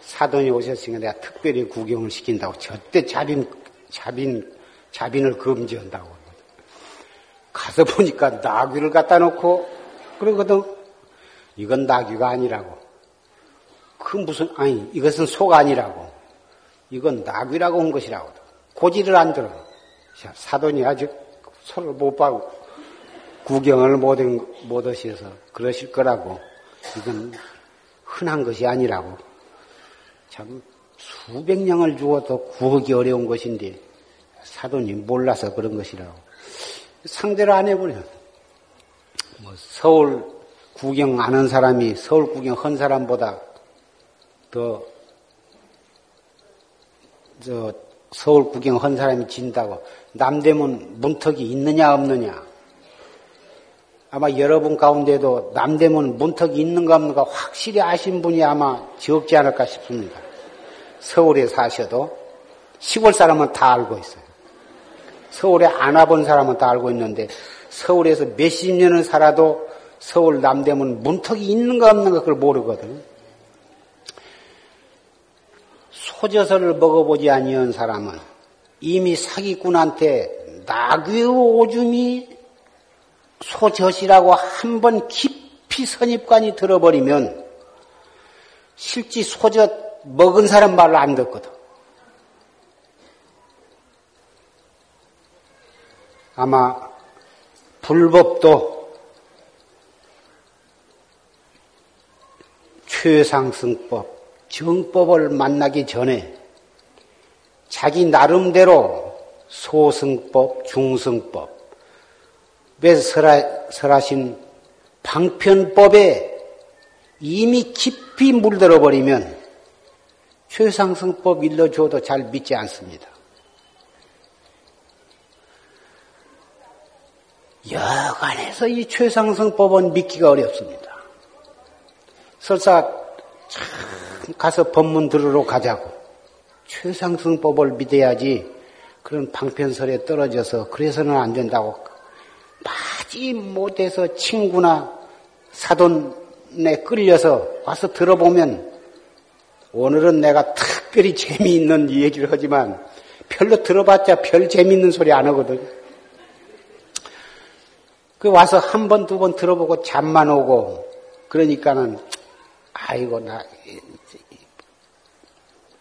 사돈이 오셨으니까 내가 특별히 구경을 시킨다고 절대 자빈 자빈 자빈을 금지한다고. 가서 보니까 나귀를 갖다 놓고 그러거든. 이건 나귀가 아니라고. 그 무슨 아니 이것은 소가 아니라고. 이건 나귀라고 한 것이라고. 고지를 안 들어. 사돈이 아직 손을 못 봐고 구경을 못, 못 하셔서 그러실 거라고. 이건 흔한 것이 아니라고. 참 수백 냥을 주어도 구하기 어려운 것인데 사돈이 몰라서 그런 것이라고. 상대를 안 해버려. 뭐 서울 구경 안한 사람이 서울 구경 한 사람보다 더, 저, 서울 구경 한 사람이 진다고. 남대문 문턱이 있느냐, 없느냐. 아마 여러분 가운데도 남대문 문턱이 있는가 없는가 확실히 아신 분이 아마 적지 않을까 싶습니다. 서울에 사셔도 시골 사람은 다 알고 있어요. 서울에 안 와본 사람은 다 알고 있는데 서울에서 몇십 년을 살아도 서울 남대문 문턱이 있는가 없는가 그걸 모르거든. 소저서를 먹어보지 아니한 사람은 이미 사기꾼한테 나귀의 오줌이 소젖이라고 한 번 깊이 선입관이 들어버리면 실제 소젖 먹은 사람 말을 안 듣거든. 아마 불법도 최상승법, 정법을 만나기 전에 자기 나름대로 소승법, 중승법, 왜 설하, 설하신 방편법에 이미 깊이 물들어 버리면 최상승법 일러줘도 잘 믿지 않습니다. 여간해서 이 최상승법은 믿기가 어렵습니다. 설사 참 가서 법문 들으러 가자고 최상승법을 믿어야지 그런 방편설에 떨어져서 그래서는 안 된다고 마지 못해서 친구나 사돈에 끌려서 와서 들어보면 오늘은 내가 특별히 재미있는 얘기를 하지만 별로 들어봤자 별 재미있는 소리 안 하거든. 그 와서 한 번, 두 번 들어보고 잠만 오고, 그러니까는, 아이고, 나,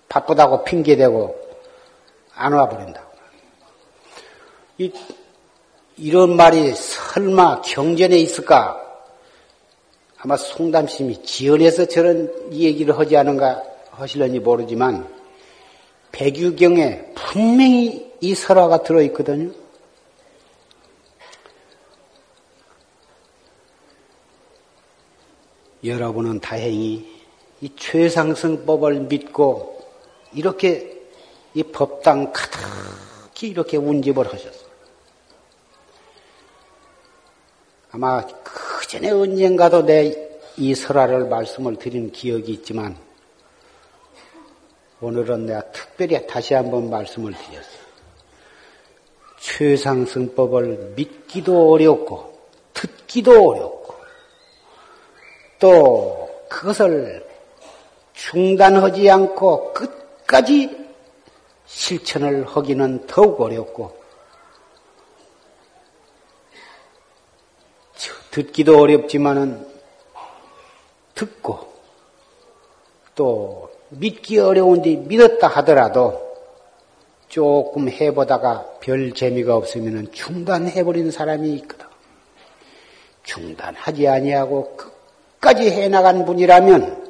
바쁘다고 핑계대고, 안 와버린다고. 이, 이런 말이 설마 경전에 있을까? 아마 송담심이 지연해서 저런 얘기를 하지 않은가 하실런지 모르지만, 백유경에 분명히 이 설화가 들어있거든요. 여러분은 다행히 이 최상승법을 믿고 이렇게 이 법당 가득히 이렇게 운집을 하셨어. 아마 그 전에 언젠가도 내 이 설화를 말씀을 드린 기억이 있지만 오늘은 내가 특별히 다시 한번 말씀을 드렸어. 최상승법을 믿기도 어렵고 듣기도 어렵고 또 그것을 중단하지 않고 끝까지 실천을 하기는 더욱 어렵고 듣기도 어렵지만은 듣고 또 믿기 어려운데 믿었다 하더라도 조금 해보다가 별 재미가 없으면 중단해버리는 사람이 있거든. 중단하지 아니하고 끝까지 해나간 분이라면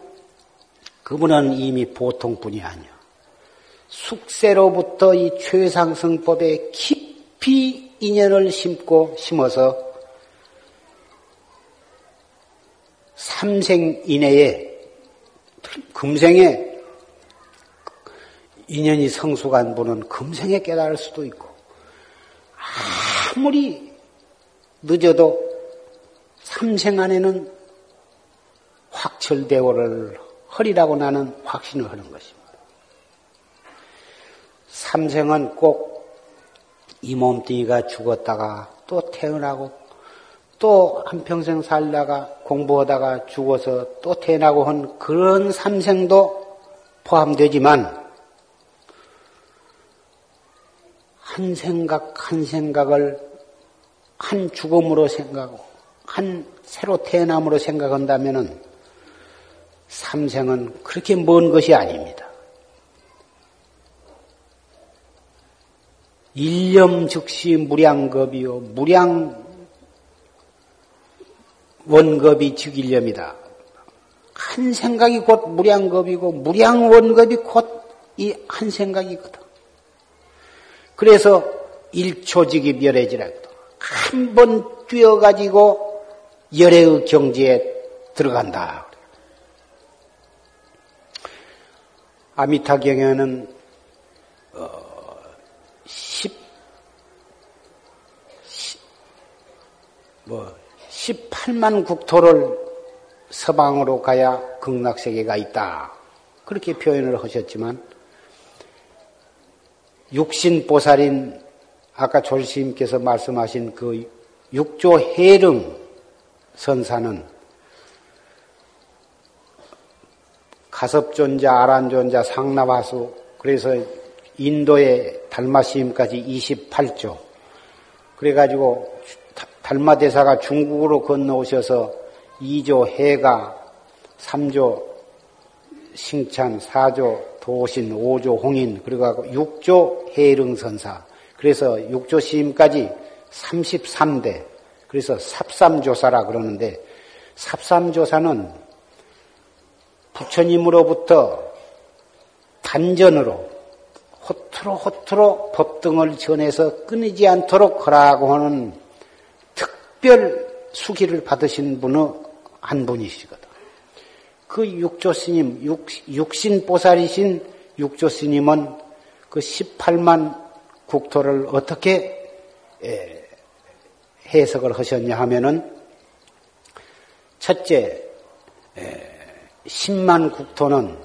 그분은 이미 보통 분이 아니야. 숙세로부터 이 최상승법에 깊이 인연을 심고 심어서 삼생 이내에 금생에 인연이 성숙한 분은 금생에 깨달을 수도 있고 아무리 늦어도 삼생 안에는 확철대오를 허리라고 나는 확신을 하는 것입니다. 삼생은 꼭 이 몸뚱이가 죽었다가 또 태어나고 또 한평생 살다가 공부하다가 죽어서 또 태어나고 한 그런 삼생도 포함되지만 한 생각 한 생각을 한 죽음으로 생각하고 한 새로 태어남으로 생각한다면은 삼생은 그렇게 먼 것이 아닙니다. 일념 즉시 무량겁이요. 무량 원겁이 즉일념이다. 한 생각이 곧 무량겁이고 무량 원겁이 곧 이 한 생각이거든. 그래서 일초직이 멸해지라거든. 한 번 뛰어가지고 열애의 경지에 들어간다. 아미타 경에는 어, 10, 10, 뭐 18만 국토를 서방으로 가야 극락세계가 있다. 그렇게 표현을 하셨지만 육신보살인 아까 졸시님께서 말씀하신 그 육조 해릉 선사는 가섭존자, 아란존자, 상나바수 그래서 인도의 달마시임까지 28조 그래가지고 달마대사가 중국으로 건너오셔서 2조 해가, 3조 싱찬, 4조 도신, 5조 홍인, 그리고 6조 해릉선사. 그래서 6조 시임까지 33대. 그래서 삽삼조사라 그러는데, 삽삼조사는 부처님으로부터 단전으로 호트로 호트로 법등을 전해서 끊이지 않도록 하라고 하는 특별 수기를 받으신 분의 한 분이시거든. 그 육조 스님, 육, 신 보살이신 육조 스님은 그 18만 국토를 어떻게 해석을 하셨냐 하면은 첫째, 10만 국토는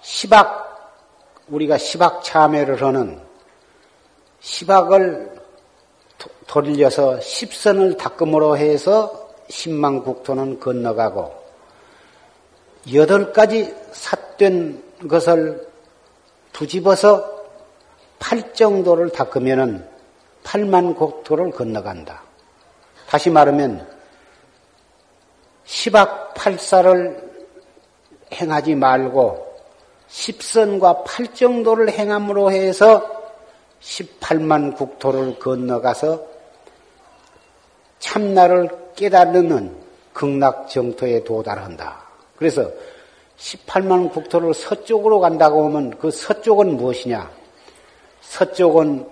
시박, 우리가 시박 참회를 하는 시박을 돌려서 십선을 닦음으로 해서 십만 국토는 건너가고 여덟 가지 삿된 것을 부집어서 팔 정도를 닦으면은 팔만 국토를 건너간다. 다시 말하면 십악 팔사를 행하지 말고 십선과 팔 정도를 행함으로 해서 18만 국토를 건너가서 참나를 깨달는 극락 정토에 도달한다. 그래서 18만 국토를 서쪽으로 간다고 하면 그 서쪽은 무엇이냐? 서쪽은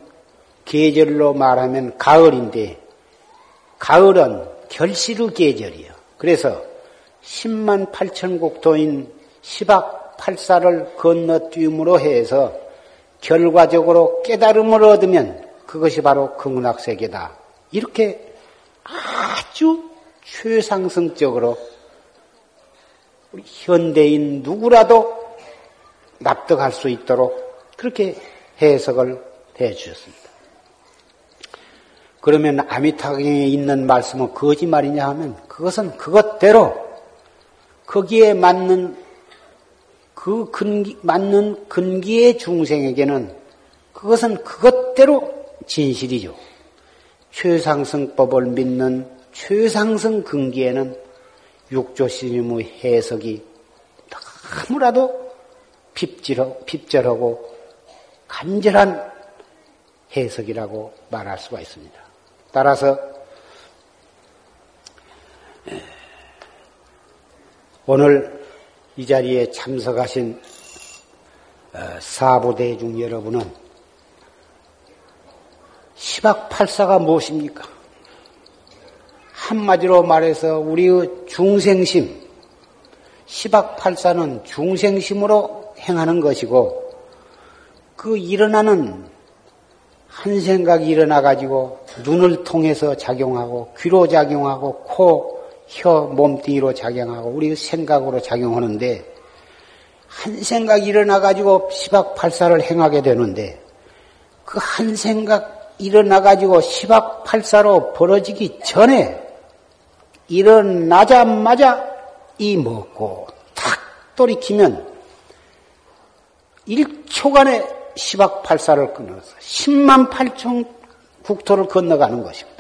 계절로 말하면 가을인데 가을은 결실의 계절이요. 그래서 10만 8천 국토인 시박 8사를 건너뛰음으로 해서 결과적으로 깨달음을 얻으면 그것이 바로 극락세계다. 이렇게 아주 최상승적으로 현대인 누구라도 납득할 수 있도록 그렇게 해석을 해 주셨습니다. 그러면 아미타경에 있는 말씀은 거짓말이냐 하면 그것은 그것대로 거기에 맞는 그 근기, 맞는 근기의 중생에게는 그것은 그것대로 진실이죠. 최상승법을 믿는 최상승 근기에는 육조스님의 해석이 너무나도 핍절하고 간절한 해석이라고 말할 수가 있습니다. 따라서 오늘 이 자리에 참석하신 어, 사부대중 여러분은 시박팔사가 무엇입니까? 한마디로 말해서 우리의 중생심, 시박팔사는 중생심으로 행하는 것이고, 그 일어나는 한 생각이 일어나가지고 눈을 통해서 작용하고, 귀로 작용하고, 코, 혀, 몸뚱이로 작용하고, 우리 생각으로 작용하는데, 한 생각이 일어나 가지고 시박팔사를 행하게 되는데, 그 한 생각 일어나 가지고 시박팔사로 벌어지기 전에 일어나자마자 이 먹고 탁 돌이키면 1초간에 10억 8사를 끊어서 10만 8천 국토를 건너가는 것입니다.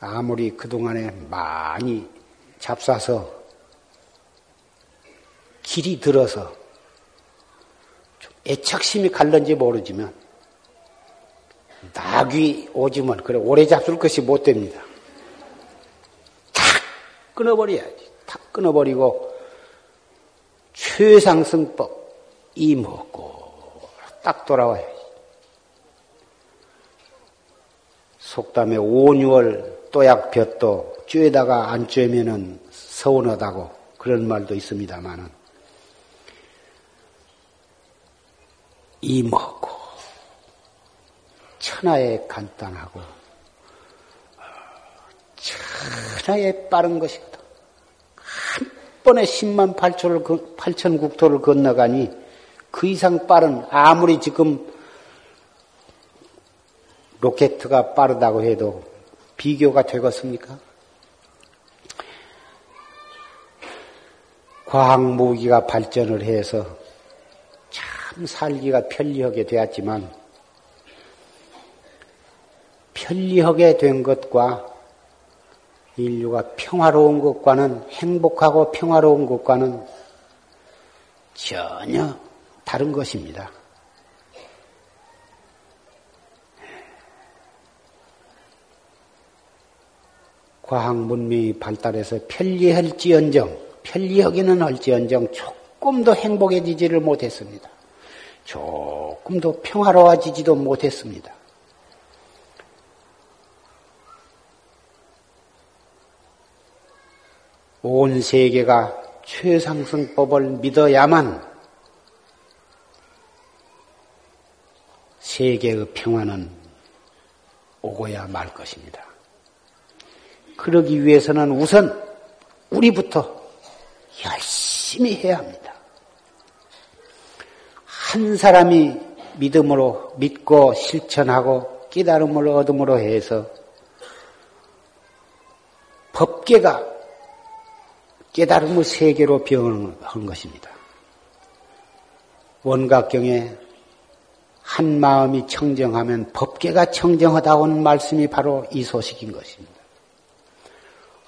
아무리 그동안에 많이 잡사서 길이 들어서 애착심이 갈는지 모르지만 낙이 오지면 그래 오래 잡술 것이 못 됩니다. 탁 끊어버려야지. 탁 끊어버리고 최상승법 이 먹고 딱 돌아와야지. 속담에 5, 6월 또약 볕도 쬐다가 안 쬐면은 서운하다고 그런 말도 있습니다만은 이 먹고 천하에 간단하고 천하에 빠른 것이거든. 한 번에 10만 8천을, 8천 국토를 건너가니 그 이상 빠른 아무리 지금 로켓트가 빠르다고 해도 비교가 되겠습니까? 과학 무기가 발전을 해서 참 살기가 편리하게 되었지만 편리하게 된 것과 인류가 평화로운 것과는 행복하고 평화로운 것과는 전혀 다른 것입니다. 과학 문명이 발달해서 편리할지언정, 편리하기는 할지언정 조금 더 행복해지지를 못했습니다. 조금 더 평화로워지지도 못했습니다. 온 세계가 최상승법을 믿어야만 세계의 평화는 오고야 말 것입니다. 그러기 위해서는 우선 우리부터 열심히 해야 합니다. 한 사람이 믿음으로 믿고 실천하고 깨달음을 얻음으로 해서 법계가 깨달음의 세계로 변한 것입니다. 원각경에 한 마음이 청정하면 법계가 청정하다는 말씀이 바로 이 소식인 것입니다.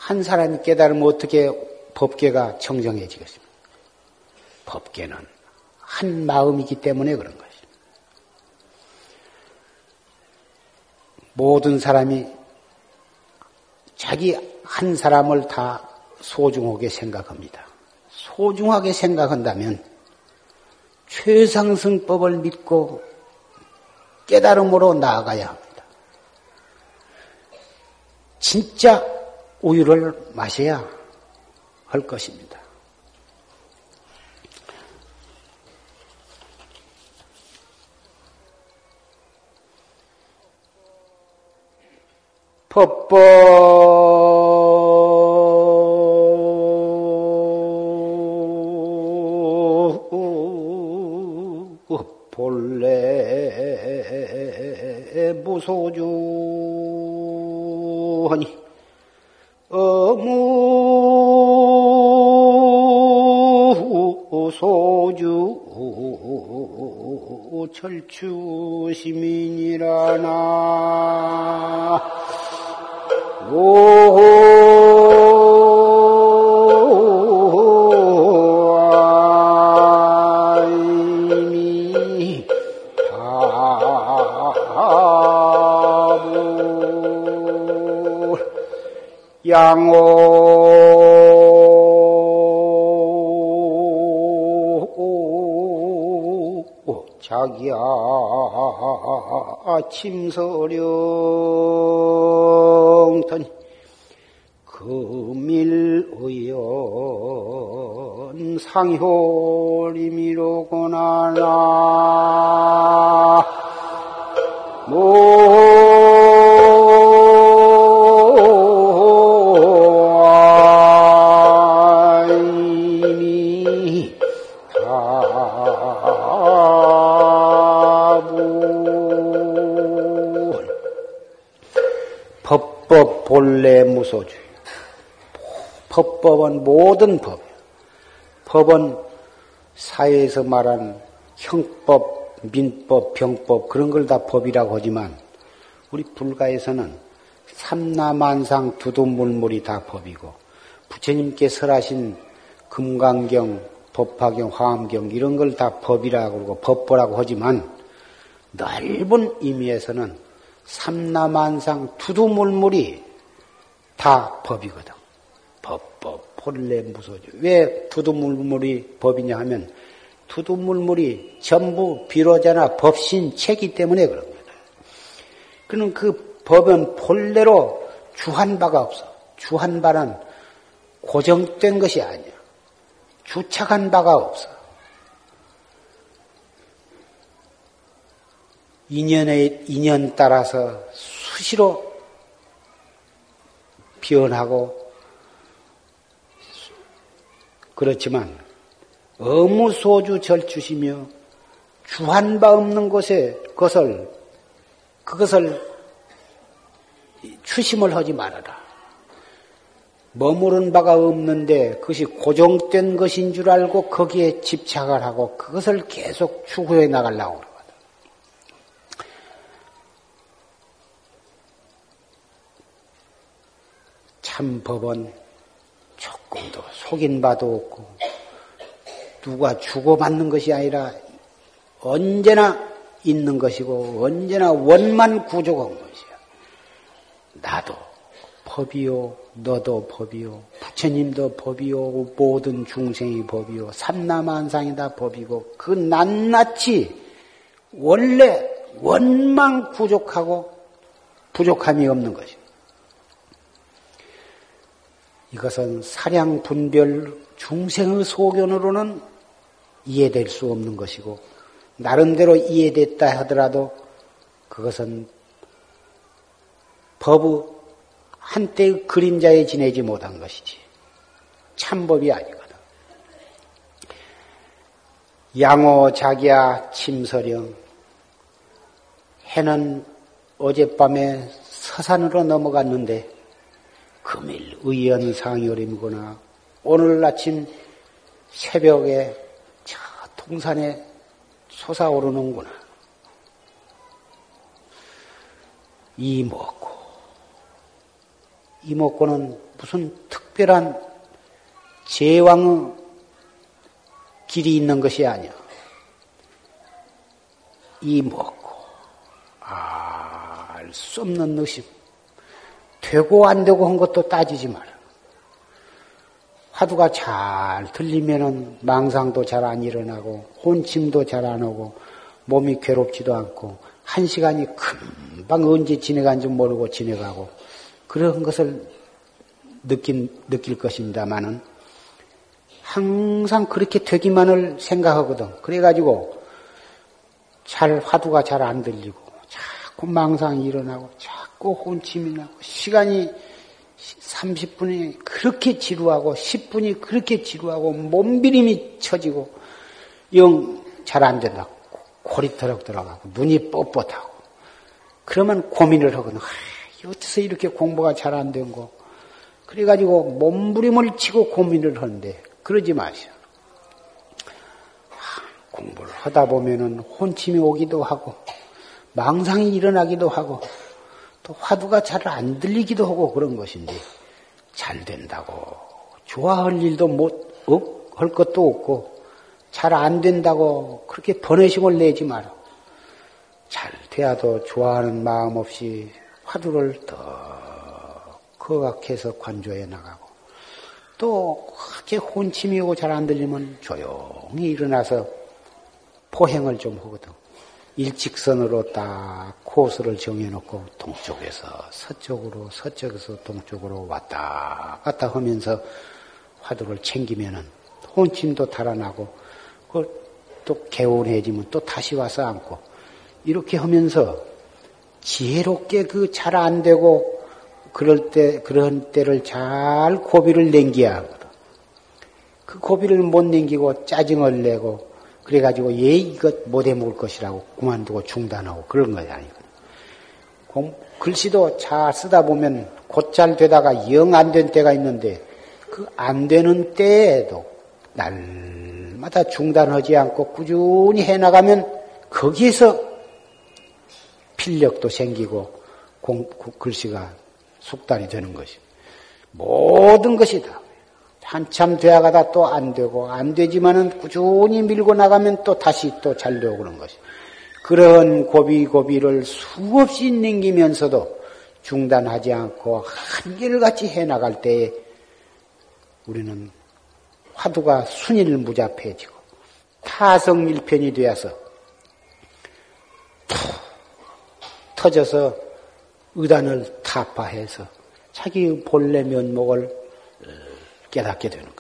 한 사람이 깨달으면 어떻게 법계가 청정해지겠습니까? 법계는 한 마음이기 때문에 그런 것입니다. 모든 사람이 자기 한 사람을 다 소중하게 생각합니다. 소중하게 생각한다면 최상승법을 믿고 깨달음으로 나아가야 합니다. 진짜 우유를 마셔야 할 것입니다. 법법 무소주 철추 시민이라나. 양오 침서령턴 금일의연 상효 법법은 모든 법. 법은 사회에서 말하는 형법, 민법, 병법 그런 걸 다 법이라고 하지만 우리 불가에서는 삼라만상 두두물물이 다 법이고 부처님께 설하신 금강경, 법화경, 화엄경 이런 걸 다 법이라고 그러고 법보라고 하지만 넓은 의미에서는 삼라만상 두두물물이 다 법이거든. 법 법, 본래 무소죠. 왜 두두물물이 법이냐 하면 두두물물이 전부 비로자나 법신 체기 때문에 그런 거다. 그는 그 법은 본래로 주한 바가 없어. 주한 바는 고정된 것이 아니야. 주착한 바가 없어. 인연의 인연 따라서 수시로 변하고 그렇지만 어무 소주 절주시며 주한 바 없는 곳에 그것을 그것을 추심을 하지 말아라. 머무른 바가 없는데 그것이 고정된 것인 줄 알고 거기에 집착을 하고 그것을 계속 추구해 나가려고 그러거든. 참 법은 조금도 속인 바도 없고 누가 주고받는 것이 아니라 언제나 있는 것이고 언제나 원만 구조한 것이야. 나도 법이요, 너도 법이요, 부처님도 법이요, 모든 중생이 법이요, 삼나만상이 다 법이고 그 낱낱이 원래 원만 부족하고 부족함이 없는 것입니다. 이것은 사량 분별 중생의 소견으로는 이해될 수 없는 것이고 나름대로 이해됐다 하더라도 그것은 법의 한때의 그림자에 지내지 못한 것이지 참법이 아니거든. 양호 자기야 침서령 해는 어젯밤에 서산으로 넘어갔는데 금일 의연상열임구나 오늘 아침 새벽에 저 동산에 솟아오르는구나. 이먹고. 이먹고는 무슨 특별한 제왕의 길이 있는 것이 아니야. 이먹고. 알수 없는 의심. 되고 안 되고 한 것도 따지지 마라. 화두가 잘 들리면은 망상도 잘 안 일어나고 혼침도 잘 안 오고 몸이 괴롭지도 않고 한 시간이 금방 언제 지내간지 모르고 지내가고 그런 것을 느낀 느낄 것입니다만은 항상 그렇게 되기만을 생각하거든. 그래가지고 잘 화두가 잘 안 들리고 자꾸 망상이 일어나고 자 꾸 혼침이 나고 시간이 30분이 그렇게 지루하고 10분이 그렇게 지루하고 몸비림이 처지고 영 잘 안 된다. 고리터럭 들어가고 눈이 뻣뻣하고 그러면 고민을 하거든. 아, 어째서 이렇게 공부가 잘 안 된 거. 그래가지고 몸부림을 치고 고민을 하는데 그러지 마시오. 아, 공부를 하다 보면은 혼침이 오기도 하고 망상이 일어나기도 하고 또 화두가 잘 안 들리기도 하고 그런 것인데 잘 된다고 좋아할 일도 못, 할 것도 없고 잘 안 된다고 그렇게 번외심을 내지 마라. 잘 돼야도 좋아하는 마음 없이 화두를 더 거각해서 관조해 나가고 또 그렇게 혼침이 오고 잘 안 들리면 조용히 일어나서 포행을 좀 하거든. 일직선으로 딱 코스를 정해놓고 동쪽에서 서쪽으로 서쪽에서 동쪽으로 왔다 갔다 하면서 화두를 챙기면은 혼침도 달아나고 그또 개운해지면 또 다시 와서 앉고 이렇게 하면서 지혜롭게 그 잘 안 되고 그럴 때 그런 때를 잘 고비를 냉겨야 하거든. 그 고비를 못 냉기고 짜증을 내고 그래가지고 얘 이것 못해 먹을 것이라고 그만두고 중단하고 그런 것이 아니거든. 공, 글씨도 잘 쓰다 보면 곧 잘 되다가 영 안 된 때가 있는데 그 안 되는 때에도 날마다 중단하지 않고 꾸준히 해나가면 거기에서 필력도 생기고 공, 글씨가 숙달이 되는 것이 모든 것이 다 한참 되어가다 또 안 되고 안 되지만은 꾸준히 밀고 나가면 또 다시 또 잘 되고 그런 것이 그런 고비고비를 수없이 넘기면서도 중단하지 않고 한결같이 해나갈 때에 우리는 화두가 순일무잡해지고 타성일편이 되어서 툭 터져서 의단을 타파해서 자기 본래 면목을 깨닫게 되는 것이.